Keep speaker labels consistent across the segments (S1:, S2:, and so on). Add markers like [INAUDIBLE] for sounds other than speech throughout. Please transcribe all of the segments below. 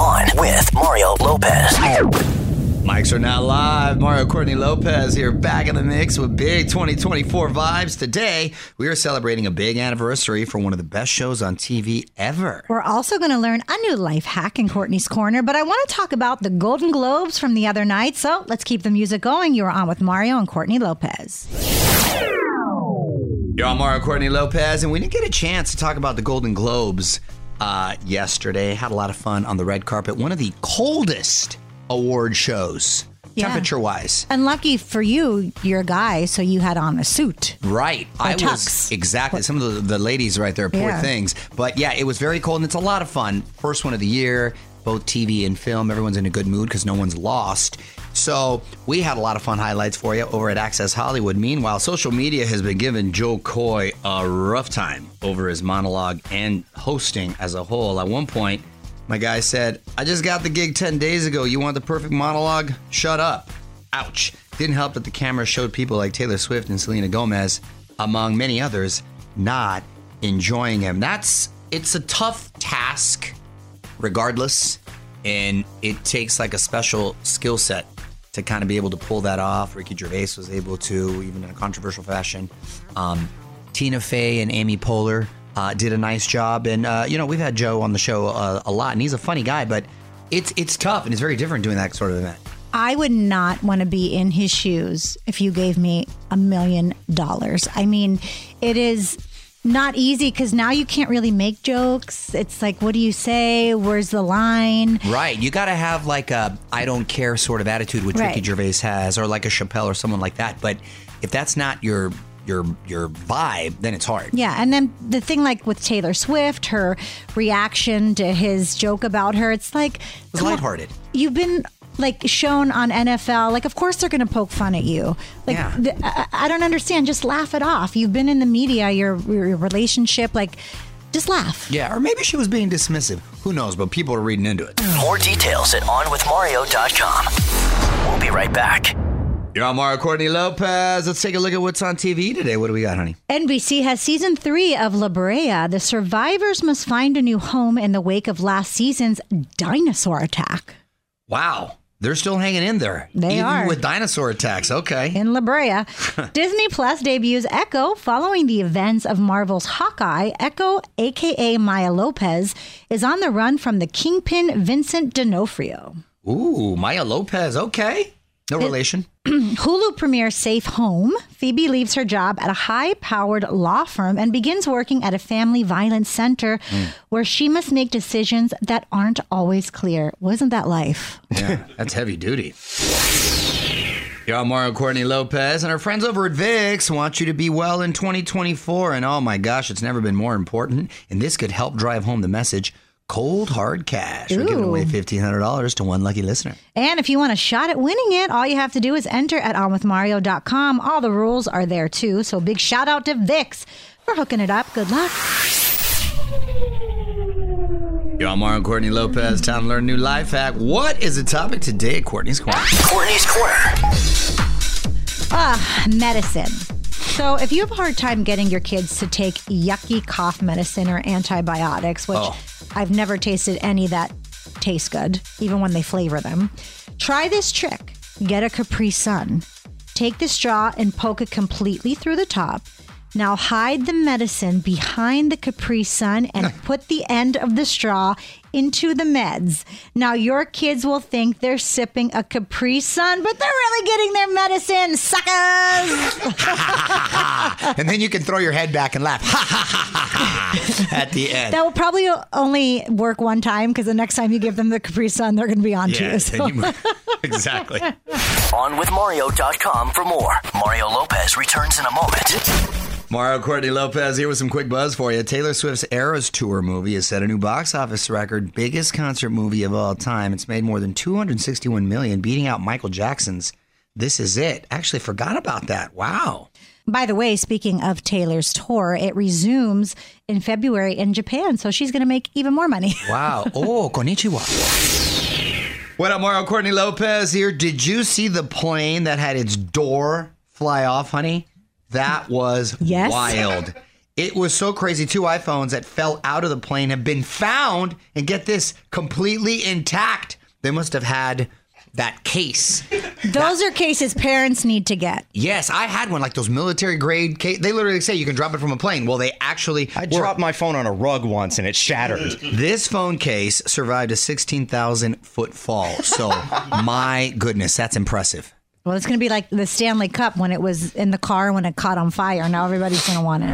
S1: On with Mario Lopez.
S2: Mics are now live. Mario Courtney Lopez here, back in the mix with big 2024 vibes. Today, we are celebrating a big anniversary for one of the best shows on TV ever.
S3: We're also going to learn a new life hack in Courtney's Corner, but I want to talk about the Golden Globes from the other night. So let's keep the music going. You're on with Mario and Courtney Lopez.
S2: You're on Mario Courtney Lopez, and we didn't get a chance to talk about the Golden Globes uh, yesterday. Had a lot of fun on the red carpet. One of the coldest award shows,
S3: Yeah.
S2: temperature wise.
S3: And lucky for you, you're a guy, so you had on a suit.
S2: Right. I was
S3: tux.
S2: exactly some of the, the ladies right there, poor
S3: Yeah.
S2: things. But yeah, it was very cold and it's a lot of fun. First one of the year, both TV and film. Everyone's in a good mood because no one's lost. So we had a lot of fun highlights for you over at Access Hollywood. Meanwhile, social media has been giving Jo Koy a rough time over his monologue and hosting as a whole. At one point, my guy said, I just got the gig 10 days ago. You want the perfect monologue? Shut up. Ouch. Didn't help that the camera showed people like Taylor Swift and Selena Gomez, among many others, not enjoying him. That's it's a tough task, regardless, and it takes like a special skill set to kind of be able to pull that off. Ricky Gervais was able to, even in a controversial fashion. Um, Tina Fey and Amy Poehler uh, did a nice job, and uh, you know we've had Jo on the show uh, a lot, and he's a funny guy, but it's it's tough and it's very different doing that sort of event.
S3: I would not want to be in his shoes if you gave me a million dollars. I mean, it is not easy because now you can't really make jokes. It's like, what do you say? Where's the line?
S2: Right. You got to have like a I don't care sort of attitude, which Ricky Gervais has, or like a Chappelle or someone like that. But if that's not your your your vibe, then it's hard.
S3: Yeah, and then the thing like with Taylor Swift, her reaction to his joke about her, it's like
S2: It was
S3: come on,
S2: lighthearted.
S3: You've been like shown on NFL, like of course they're going to poke fun at you. Like
S2: Yeah.
S3: the, I, I don't understand. Just laugh it off. You've been in the media, your your relationship, like just laugh.
S2: Yeah, or maybe she was being dismissive. Who knows? But people are reading into it.
S1: More details at onwithmario.com. We'll be right back.
S2: You're on Mario Courtney Lopez. Let's take a look at what's on TV today. What do we got, honey?
S3: NBC has season three of La Brea. The survivors must find a new home in the wake of last season's dinosaur attack.
S2: Wow, they're still hanging in there.
S3: They
S2: even
S3: are.
S2: with dinosaur attacks. Okay.
S3: in La Brea. [LAUGHS] Disney Plus debuts Echo following the events of Marvel's Hawkeye. Echo, aka Maya Lopez, is on the run from the kingpin Vincent D'Onofrio.
S2: Ooh, Maya Lopez. Okay. No relation. [CLEARS THROAT]
S3: Hulu premiere Safe Home. Phoebe leaves her job at a high powered law firm and begins working at a family violence center hmm. where she must make decisions that aren't always clear. Wasn't that life?
S2: Yeah, that's heavy duty. Y'all, Mario Courtney Lopez and our friends over at Vicks want you to be well in 2024. And oh my gosh, it's never been more important. And this could help drive home the message cold hard cash. We're giving
S3: Ooh.
S2: away $1,500 to one lucky listener.
S3: And if you want a shot at winning it, all you have to do is enter at onwithmario.com. All the rules are there too. So big shout out to Vicks for hooking it up. Good luck.
S2: Y'all, Mario Courtney Lopez. Time to learn a new life hack. What is the topic today at Courtney's Corner?
S1: Courtney's Corner.
S3: Ah, medicine. So, if you have a hard time getting your kids to take yucky cough medicine or antibiotics, which
S2: Oh.
S3: I've never tasted any that taste good, even when they flavor them, try this trick. Get a Capri Sun. Take the straw and poke it completely through the top. Now hide the medicine behind the Capri Sun and [LAUGHS] put the end of the straw into the meds. Now your kids will think they're sipping a Capri Sun, but they're really getting their medicine, suckers. [LAUGHS]
S2: and then you can throw your head back and laugh [LAUGHS] at the end.
S3: That will probably only work one time because the next time you give them the Capri Sun, they're going to be on to
S2: Yeah,
S3: you. So.
S2: then you- exactly.
S1: OnWithMario.com for more. Mario Lopez returns in a moment.
S2: Mario Courtney Lopez here with some quick buzz for you. Taylor Swift's Eras Tour movie has set a new box office record, biggest concert movie of all time. It's made more than 261 million, beating out Michael Jackson's This Is It. Actually, forgot about that. Wow.
S3: By the way, speaking of Taylor's tour, it resumes in February in Japan, so she's going to make even more money. [LAUGHS]
S2: Wow. Oh, konnichiwa. What up, Mario Courtney Lopez here. Did you see the plane that had its door fly off, honey? That was
S3: Yes.
S2: wild. It was so crazy. Two iPhones that fell out of the plane have been found, and get this, completely intact. They must have had that case.
S3: Those are cases parents need to get.
S2: Yes, I had one, like those military grade case. They literally say you can drop it from a plane. Well, they actually
S4: I
S2: were.
S4: dropped my phone on a rug once and it shattered.
S2: This phone case survived a 16,000 foot fall. So, [LAUGHS] my goodness, that's impressive.
S3: Well, it's going to be like the Stanley Cup when it was in the car when it caught on fire. Now everybody's going to want it.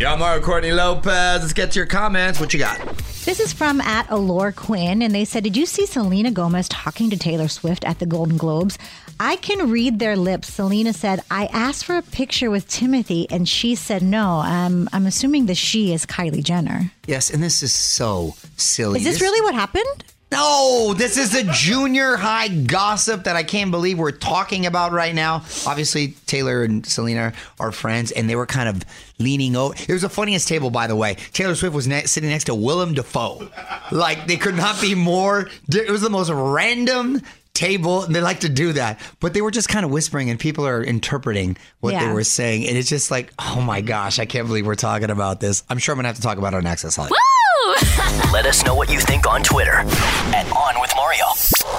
S2: Yeah, Mario Courtney Lopez. Let's get to your comments. What you got?
S3: This is from at Allure Quinn, and they said, Did you see Selena Gomez talking to Taylor Swift at the Golden Globes? I can read their lips. Selena said, I asked for a picture with Timothée, and she said no. Um, I'm assuming the she is Kylie Jenner.
S2: Yes, and this is so silly.
S3: Is this really what happened?
S2: No, this is the junior high gossip that I can't believe we're talking about right now. Obviously, Taylor and Selena are friends, and they were kind of leaning over. It was the funniest table, by the way. Taylor Swift was ne- sitting next to Willem Dafoe. Like, they could not be more. It was the most random table, and they like to do that. But they were just kind of whispering, and people are interpreting what they were saying. And it's just like, oh my gosh, I can't believe we're talking about this. I'm sure I'm going to have to talk about it on Access Live. [LAUGHS]
S1: Let us know what you think on Twitter at On With Mario.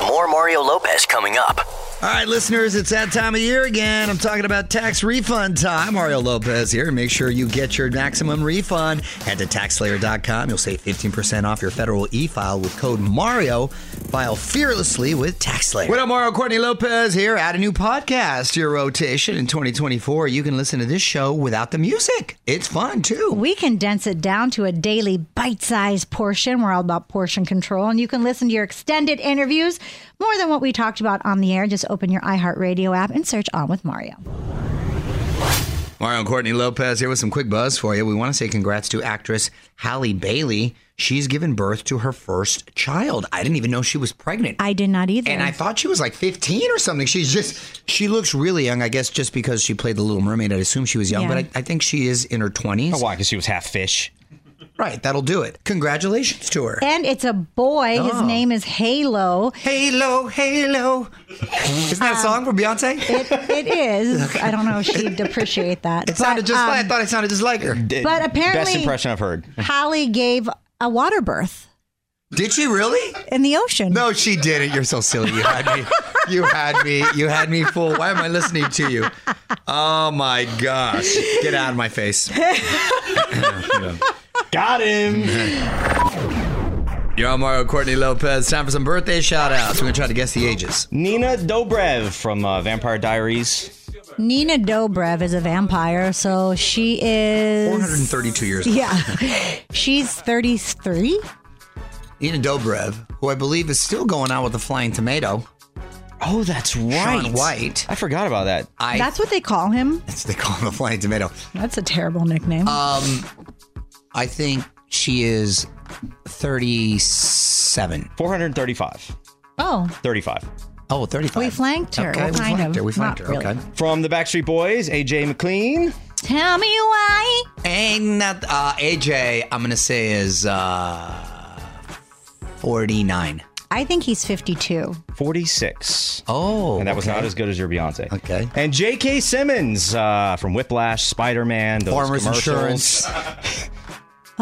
S1: More Mario Lopez coming up.
S2: All right, listeners, it's that time of year again. I'm talking about tax refund time. Mario Lopez here. Make sure you get your maximum refund. Head to taxslayer.com. You'll save 15% off your federal e file with code Mario. File fearlessly with TaxSlayer. What up, Mario Courtney Lopez here. Add a new podcast to your rotation in 2024. You can listen to this show without the music. It's fun, too.
S3: We condense it down to a daily bite sized portion. We're all about portion control, and you can listen to your extended interviews more than what we talked about on the air. Just open your iHeartRadio app and search On with Mario.
S2: Mario and Courtney Lopez here with some quick buzz for you. We want to say congrats to actress Halle Bailey. She's given birth to her first child. I didn't even know she was pregnant.
S3: I did not either.
S2: and I thought she was like 15 or something. She's just, she looks really young. I guess just because she played the Little Mermaid, I'd assume she was young,
S3: Yeah.
S2: but I, I think she is in her 20s.
S4: Oh, why? Because she was half fish.
S2: Right, that'll do it. Congratulations to her.
S3: and it's a boy.
S2: Oh.
S3: His name is Halo.
S2: Halo, Halo. Isn't that a song from Beyonce?
S3: It, it is. I don't know if she'd appreciate that.
S2: It sounded
S3: but,
S2: just
S3: um,
S2: like, I thought it sounded just like her.
S4: D-
S3: But apparently-
S4: best impression I've heard.
S3: Holly gave a water birth
S2: Did she really?
S3: in the ocean.
S2: No, she didn't. You're so silly. You had me. You had me. You had me fooled. Why am I listening to you? Oh my gosh. Get out of my face. [LAUGHS]
S4: Got him.
S2: You're on Mario Courtney Lopez. Time for some birthday shout outs. We're going to try to guess the ages.
S4: Nina Dobrev from uh, Vampire Diaries.
S3: Nina Dobrev is a vampire, so she is
S2: 432 years old.
S3: Yeah, [LAUGHS] she's 33.
S2: Nina Dobrev, who I believe is still going out with the Flying Tomato.
S4: Oh, that's right.
S2: Shaun White.
S4: I forgot about that.
S2: I,
S3: That's what they call him.
S2: that's they call him the Flying Tomato.
S3: That's a terrible nickname.
S2: Um, I think she is 37.
S4: 435.
S3: oh,
S4: 35.
S2: Oh, 35.
S3: We flanked her.
S2: Okay, we
S3: Kind
S2: flanked
S3: of.
S2: her. We flanked
S3: Not
S2: her.
S3: really.
S2: Okay.
S4: From the Backstreet Boys, AJ McLean.
S3: tell me why.
S2: Ain't not uh, AJ. I'm gonna say is uh, 49.
S3: I think he's 52.
S4: 46.
S2: Oh,
S4: And that was
S2: okay.
S4: not as good as your Beyonce.
S2: Okay.
S4: And J.K. Simmons uh, from Whiplash, Spider Man, those
S2: Farmers
S4: commercials.
S2: Insurance. [LAUGHS]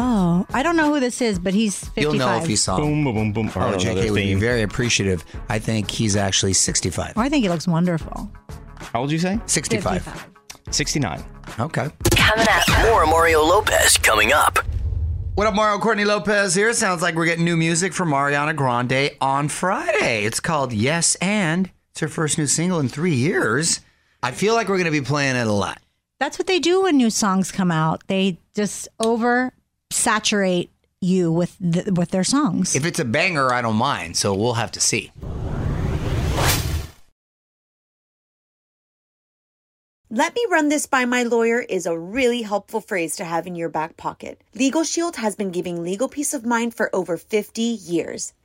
S3: Oh, I don't know who this is, but he's 55.
S2: You'll know if you saw him.
S4: Boom, boom, boom, boom.
S2: Oh,
S4: I don't know
S2: JK
S4: their
S2: would be
S4: theme.
S2: very appreciative. I think he's actually 65.
S3: Oh, I think he looks wonderful.
S4: How old did you say?
S2: 65.
S4: 69.
S2: Okay.
S1: Coming up. More Mario Lopez coming up.
S2: What up, Mario Courtney Lopez here. Sounds like we're getting new music from Ariana Grande on Friday. It's called Yes and. It's her first new single in three years. I feel like we're going to be playing it a lot.
S3: That's what they do when new songs come out. They just over saturate you with the, with their songs.
S2: If it's a banger, I don't mind. So we'll have to see.
S5: Let me run this by my lawyer is a really helpful phrase to have in your back pocket. Legal Shield has been giving legal peace of mind for over 50 years.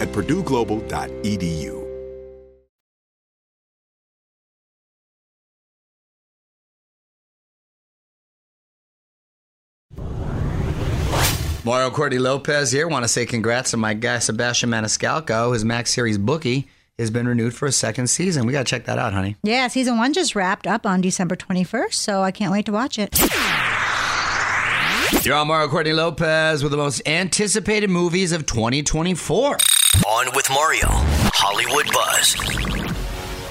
S6: at purdueglobal.edu.
S2: Mario Courtney Lopez here. Want to say congrats to my guy Sebastian Maniscalco. His Max Series bookie has been renewed for a second season. We got to check that out, honey.
S3: Yeah, season one just wrapped up on December 21st, so I can't wait to watch it.
S2: You're on Mario Courtney Lopez with the most anticipated movies of 2024.
S1: On with Mario, Hollywood Buzz.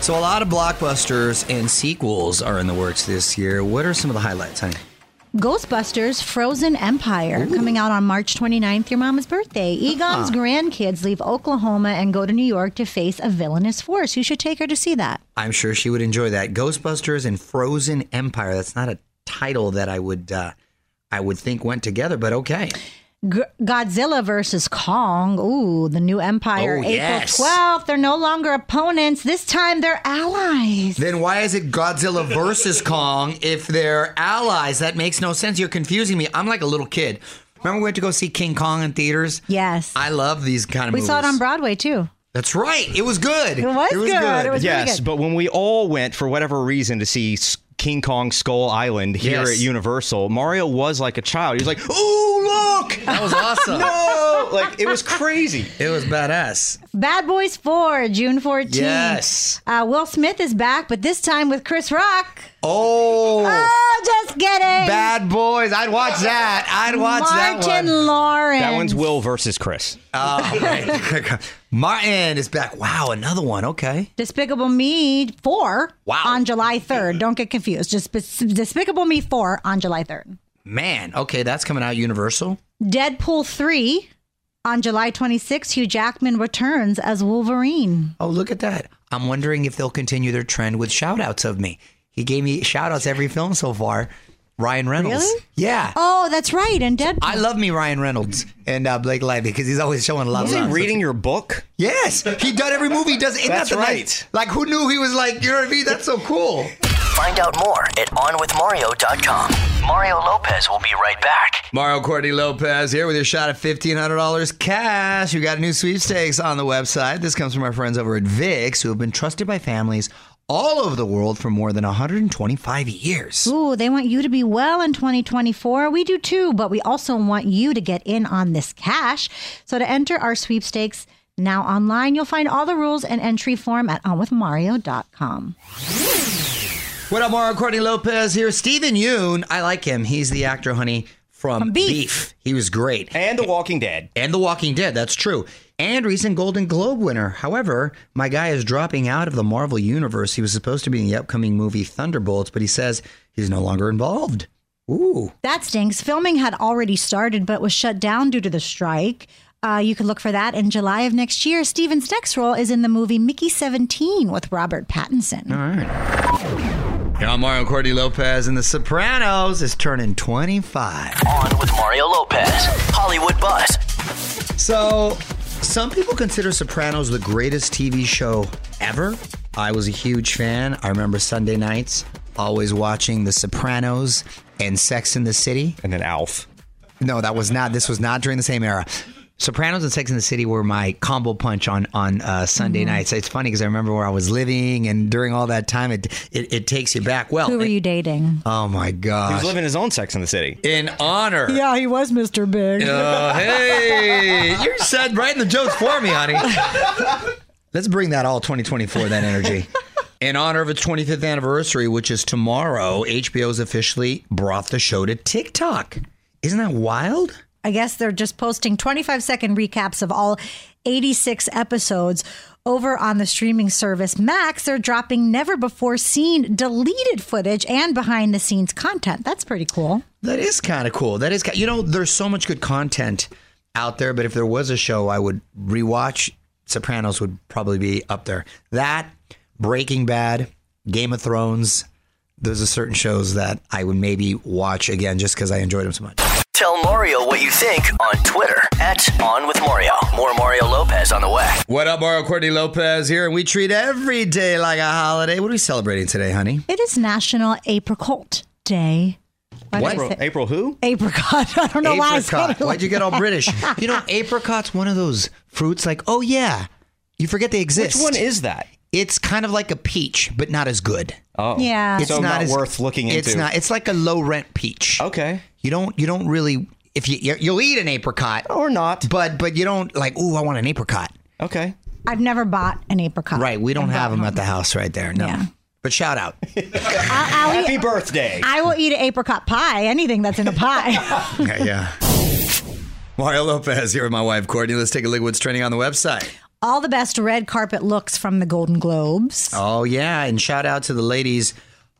S2: So, a lot of blockbusters and sequels are in the works this year. What are some of the highlights, honey?
S3: Ghostbusters Frozen Empire coming out on March 29th, your mama's birthday. Egon's grandkids leave Oklahoma and go to New York to face a villainous force. You should take her to see that.
S2: I'm sure she would enjoy that. Ghostbusters and Frozen Empire. That's not a title that I would uh, I would think went together, but okay.
S3: G- Godzilla versus Kong. Ooh, the new Empire.
S2: Oh,
S3: April
S2: yes.
S3: 12th. They're no longer opponents. This time they're allies.
S2: Then why is it Godzilla versus [LAUGHS] Kong if they're allies? That makes no sense. You're confusing me. I'm like a little kid. Remember we went to go see King Kong in theaters?
S3: Yes.
S2: I love these kind of
S3: we
S2: movies.
S3: saw it on Broadway too.
S2: That's right. It was good.
S3: It was good. It was
S4: yes,
S3: good.
S4: but when we all went for whatever reason to see King Kong Skull Island here
S2: Yes.
S4: at Universal, Mario was like a child. He was like, "Oh, look!
S2: That was awesome. [LAUGHS]
S4: no!" Like it was crazy.
S2: It was badass.
S3: Bad Boys 4, June 14th.
S2: Yes.
S3: Uh, Will Smith is back, but this time with Chris Rock.
S2: Oh,
S3: Oh, just kidding.
S2: bad boys. I'd watch that. I'd watch
S3: Martin
S2: that one.
S3: Martin Lawrence.
S4: That one's Will versus Chris.
S2: Oh, Martin is back. Wow, another one. Okay.
S3: Despicable Me 4
S2: Wow.
S3: on July 3rd. Don't get confused. Just Despicable Me 4 on July 3rd.
S2: Man, okay, that's coming out Universal.
S3: Deadpool 3 on July 26th. Hugh Jackman returns as Wolverine.
S2: Oh, look at that. I'm wondering if they'll continue their trend with shout outs of me. He gave me shout outs every film so far. Ryan Reynolds.
S3: Really?
S2: Yeah.
S3: Oh, that's right. And Deadpool.
S2: I love me Ryan Reynolds and uh, Blake Lively because he's always showing love. lot
S4: Was
S2: of
S4: he reading your book?
S2: Yes, he done every movie. He does. Isn't
S4: That's
S2: that the
S4: right.
S2: nice- Like who knew he was like you know what I mean? That's so cool.
S1: Find out more at onwithmario.com. Mario Lopez will be right back.
S2: Mario Courtney Lopez here with your shot of $1,500 cash. We got a new sweepstakes on the website. This comes from our friends over at Vicks who have been trusted by families all over the world for more than 125 years.
S3: Ooh, they want you to be well in 2024. We do too, but we also want you to get in on this cash. So to enter our sweepstakes now online, you'll find all the rules and entry form at onwithmario.com.
S2: What up, Mario Courtney Lopez here. Steven Yeun, I like him. He's the actor, honey, from,
S3: From Beef.
S2: He was great.
S4: And The Walking Dead.
S2: And The Walking Dead, that's true. and recent Golden Globe winner. However, my guy is dropping out of the Marvel Universe. He was supposed to be in the upcoming movie Thunderbolts, but he says he's no longer involved. Ooh.
S3: That stinks. Filming had already started, but was shut down due to the strike. Uh, you can look for that in July of next year. Steven's next role is in the movie Mickey 17 with Robert Pattinson.
S2: All right. Yeah, Mario Cordy Lopez and The Sopranos is turning 25.
S1: On with Mario Lopez. Hollywood Buzz.
S2: So, some people consider Sopranos the greatest TV show ever. I was a huge fan. I remember Sunday nights always watching The Sopranos and Sex and the City.
S4: And then Alf.
S2: No, that was not. This was not during the same era. Sopranos and Sex and the City were my combo punch on on uh, Sunday nights. It's funny because I remember where I was living, and during all that time, it it, it takes you back. Well,
S3: Who were you dating?
S2: oh my god,
S4: He was living his own Sex and the City.
S2: In honor.
S3: Yeah, he was Mr. Big.
S2: Uh, hey, you said writing the jokes for me, honey. [LAUGHS] Let's bring that all 2024, that energy. In honor of its 25th anniversary, which is tomorrow, HBO's officially brought the show to TikTok. Isn't that wild?
S3: I guess they're just posting 25 second recaps of all 86 episodes over on the streaming service Max. They're dropping never before seen deleted footage and behind the scenes content. That's pretty cool.
S2: That is kind of cool. That is, you know, there's so much good content out there, but if there was a show I would rewatch, Sopranos would probably be up there. That, Breaking Bad, Game of Thrones, those are certain shows that I would maybe watch again just because I enjoyed them so much.
S1: Tell Mario what you think on Twitter at On with Mario. More Mario Lopez on the way.
S2: What up, Mario Courtney Lopez here, and we treat every day like a holiday. What are we celebrating today, honey?
S3: It is National Apricot Day. Why did
S4: April, April who?
S3: Apricot. [LAUGHS] I don't know why I said
S2: Apricot.
S3: it
S2: Why'd you get all British? You know, apricot's one of those fruits like, oh yeah, you forget they exist.
S4: Which one is that?
S2: It's kind of like a peach, but not as good.
S4: Oh.
S3: Yeah.
S2: It's
S4: So not
S2: as,
S4: worth looking into.
S2: It's not. It's like a low rent peach.
S4: Okay.
S2: You don't. You don't really. If you you- you'll eat an apricot
S4: Or not.
S2: but but you don't like. Ooh, I want an apricot.
S4: Okay.
S3: I've never bought an apricot.
S2: Right. We don't have them at the house right there. No.
S3: Yeah.
S2: But shout out. [LAUGHS]
S3: I'll, I'll
S4: Happy
S3: eat,
S4: birthday.
S3: I will eat an apricot pie. Anything that's in a pie. [LAUGHS]
S2: yeah, yeah. Mario Lopez here with my wife Courtney. Let's take a look at what's trending on the website.
S3: All the best red carpet looks from the Golden Globes.
S2: Oh yeah, and shout out to the ladies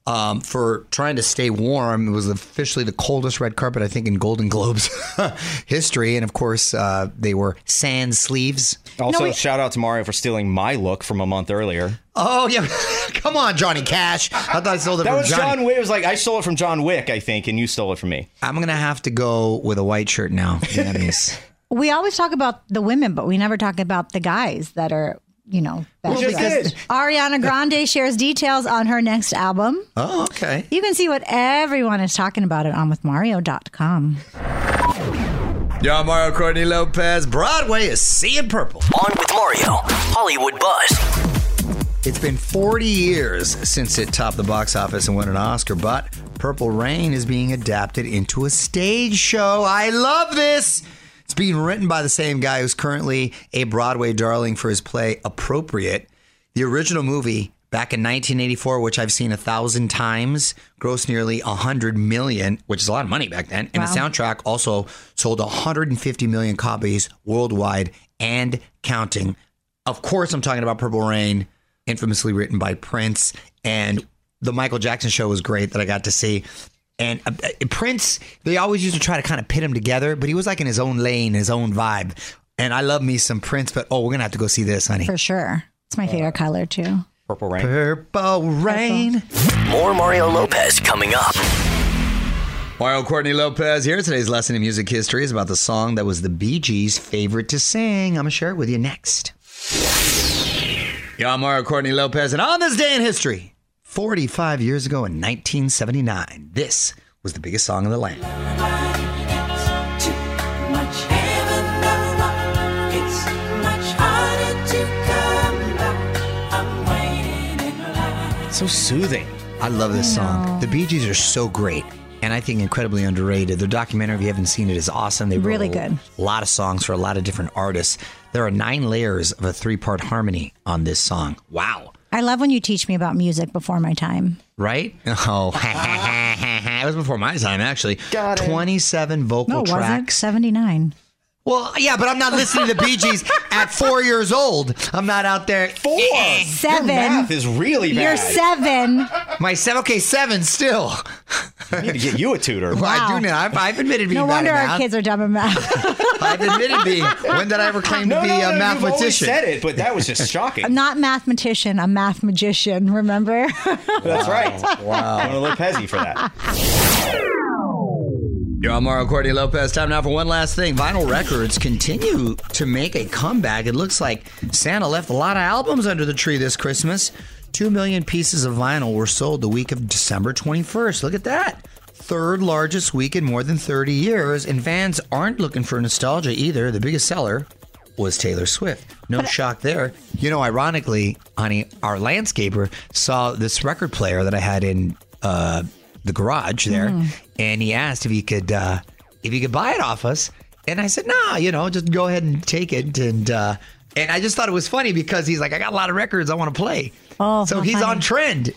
S2: um, for trying to stay warm. It was officially the coldest red carpet I think in Golden Globes [LAUGHS] history, and of course uh, they were sans sleeves.
S4: Also,
S3: we-
S4: shout out to Mario for stealing my look from a month earlier.
S2: Oh yeah, [LAUGHS] come on, Johnny Cash. I thought I stole it
S4: That
S2: from
S4: was
S2: Johnny.
S4: John Wick. It was like I stole it from John Wick, I think, and you stole it from me.
S2: I'm gonna have to go with a white shirt now. Denny's. [LAUGHS]
S3: We always talk about the women, but we never talk about the guys that are, you know, best
S4: just
S3: dressed. Ariana Grande shares details on her next album.
S2: oh okay.
S3: You can see what everyone is talking about at onwithmario.com.
S2: Yeah, Mario Courtney Lopez. Broadway is seeing purple.
S1: On with Mario. Hollywood Buzz.
S2: It's been 40 years since it topped the box office and won an Oscar, but Purple Rain is being adapted into a stage show. I love this. It's being written by the same guy who's currently a Broadway darling for his play Appropriate. The original movie back in 1984, which I've seen a thousand times, grossed nearly 100 million, which is a lot of money back then. And the soundtrack also sold 150 million copies worldwide and counting. Of course, I'm talking about Purple Rain, infamously written by Prince. And the Michael Jackson show was great that I got to see. And uh, uh, Prince, they always used to try to kind of pit him together, but he was like in his own lane, his own vibe. And I love me some Prince, but oh, we're going to have to go see this, honey.
S3: For sure. It's my favorite color, too.
S4: Purple Rain.
S2: Purple Rain.
S1: More Mario Lopez coming up.
S2: Mario Courtney Lopez here. Today's lesson in music history is about the song that was the Bee Gees' favorite to sing. I'm going to share it with you next. Yeah, I'm Mario Courtney Lopez, and on this day in history, 45 years ago in 1979, this was the biggest song in the land.
S4: So soothing.
S2: I love this song. The Bee Gees are so great. And I think incredibly underrated. Their documentary, if you haven't seen it, is awesome. They wrote
S3: Really
S2: a
S3: good.
S2: lot of songs for a lot of different artists. There are nine layers of a three part harmony on this song. Wow.
S3: I love when you teach me about music before my time.
S2: Right? [LAUGHS] Oh, [LAUGHS] it was before my time, actually.
S4: Got it.
S2: 27 vocal
S3: No, it wasn't.
S2: tracks.
S3: 79.
S2: Well, yeah, but I'm not listening to the Bee Gees [LAUGHS] at four years old. I'm not out there.
S4: Four.
S3: Seven.
S4: Your math is really bad.
S3: You're seven.
S2: My seven, okay, seven still.
S4: I need to get you a tutor.
S2: Well, I do now. I've, I've admitted being
S3: No
S2: bad
S3: wonder
S2: at
S3: our
S2: math.
S3: kids are dumb at math. [LAUGHS]
S2: I've admitted being. When did I ever claim
S4: No,
S2: to be
S4: no,
S2: a
S4: no, You've always said it, but that was just shocking.
S3: I'm not mathematician, a math magician, remember?
S4: That's right. Wow. I'm gonna look Pezzy for that.
S2: Yo, I'm Mario Courtney Lopez. Time now for one last thing. Vinyl records continue to make a comeback. It looks like Santa left a lot of albums under the tree this Christmas. Two million pieces of vinyl were sold the week of December 21st. Look at that. Third largest week in more than 30 years. And fans aren't looking for nostalgia either. The biggest seller was Taylor Swift. No shock there. You know, ironically, honey, our landscaper saw this record player that I had in uh, the garage there, and he asked if he could uh, if he could buy it off us. And I said, Nah, you know, just go ahead and take it. And uh, and I just thought it was funny because he's like, I got a lot of records I want to play.
S3: Oh,
S2: so he's
S3: funny.
S2: on trend.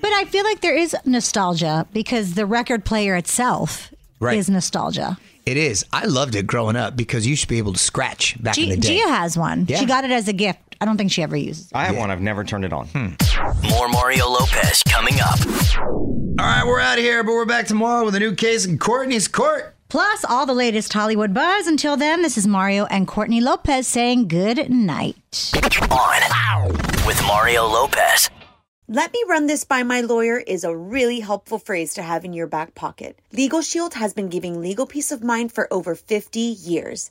S3: But I feel like there is nostalgia because the record player itself
S2: Right.
S3: is nostalgia.
S2: It is. I loved it growing up because you should be able to scratch back in the day.
S3: Gia has one.
S2: Yeah.
S3: She got it as a gift. I don't think she ever uses it.
S4: I have one. I've never turned it on. Hmm.
S1: More Mario Lopez coming up.
S2: All right, we're out of here, but we're back tomorrow with a new case in Courtney's court.
S3: Plus, all the latest Hollywood buzz. Until then, this is Mario and Courtney Lopez saying good night.
S1: On with Mario Lopez.
S5: Let me run this by my lawyer is a really helpful phrase to have in your back pocket. Legal Shield has been giving legal peace of mind for over 50 years.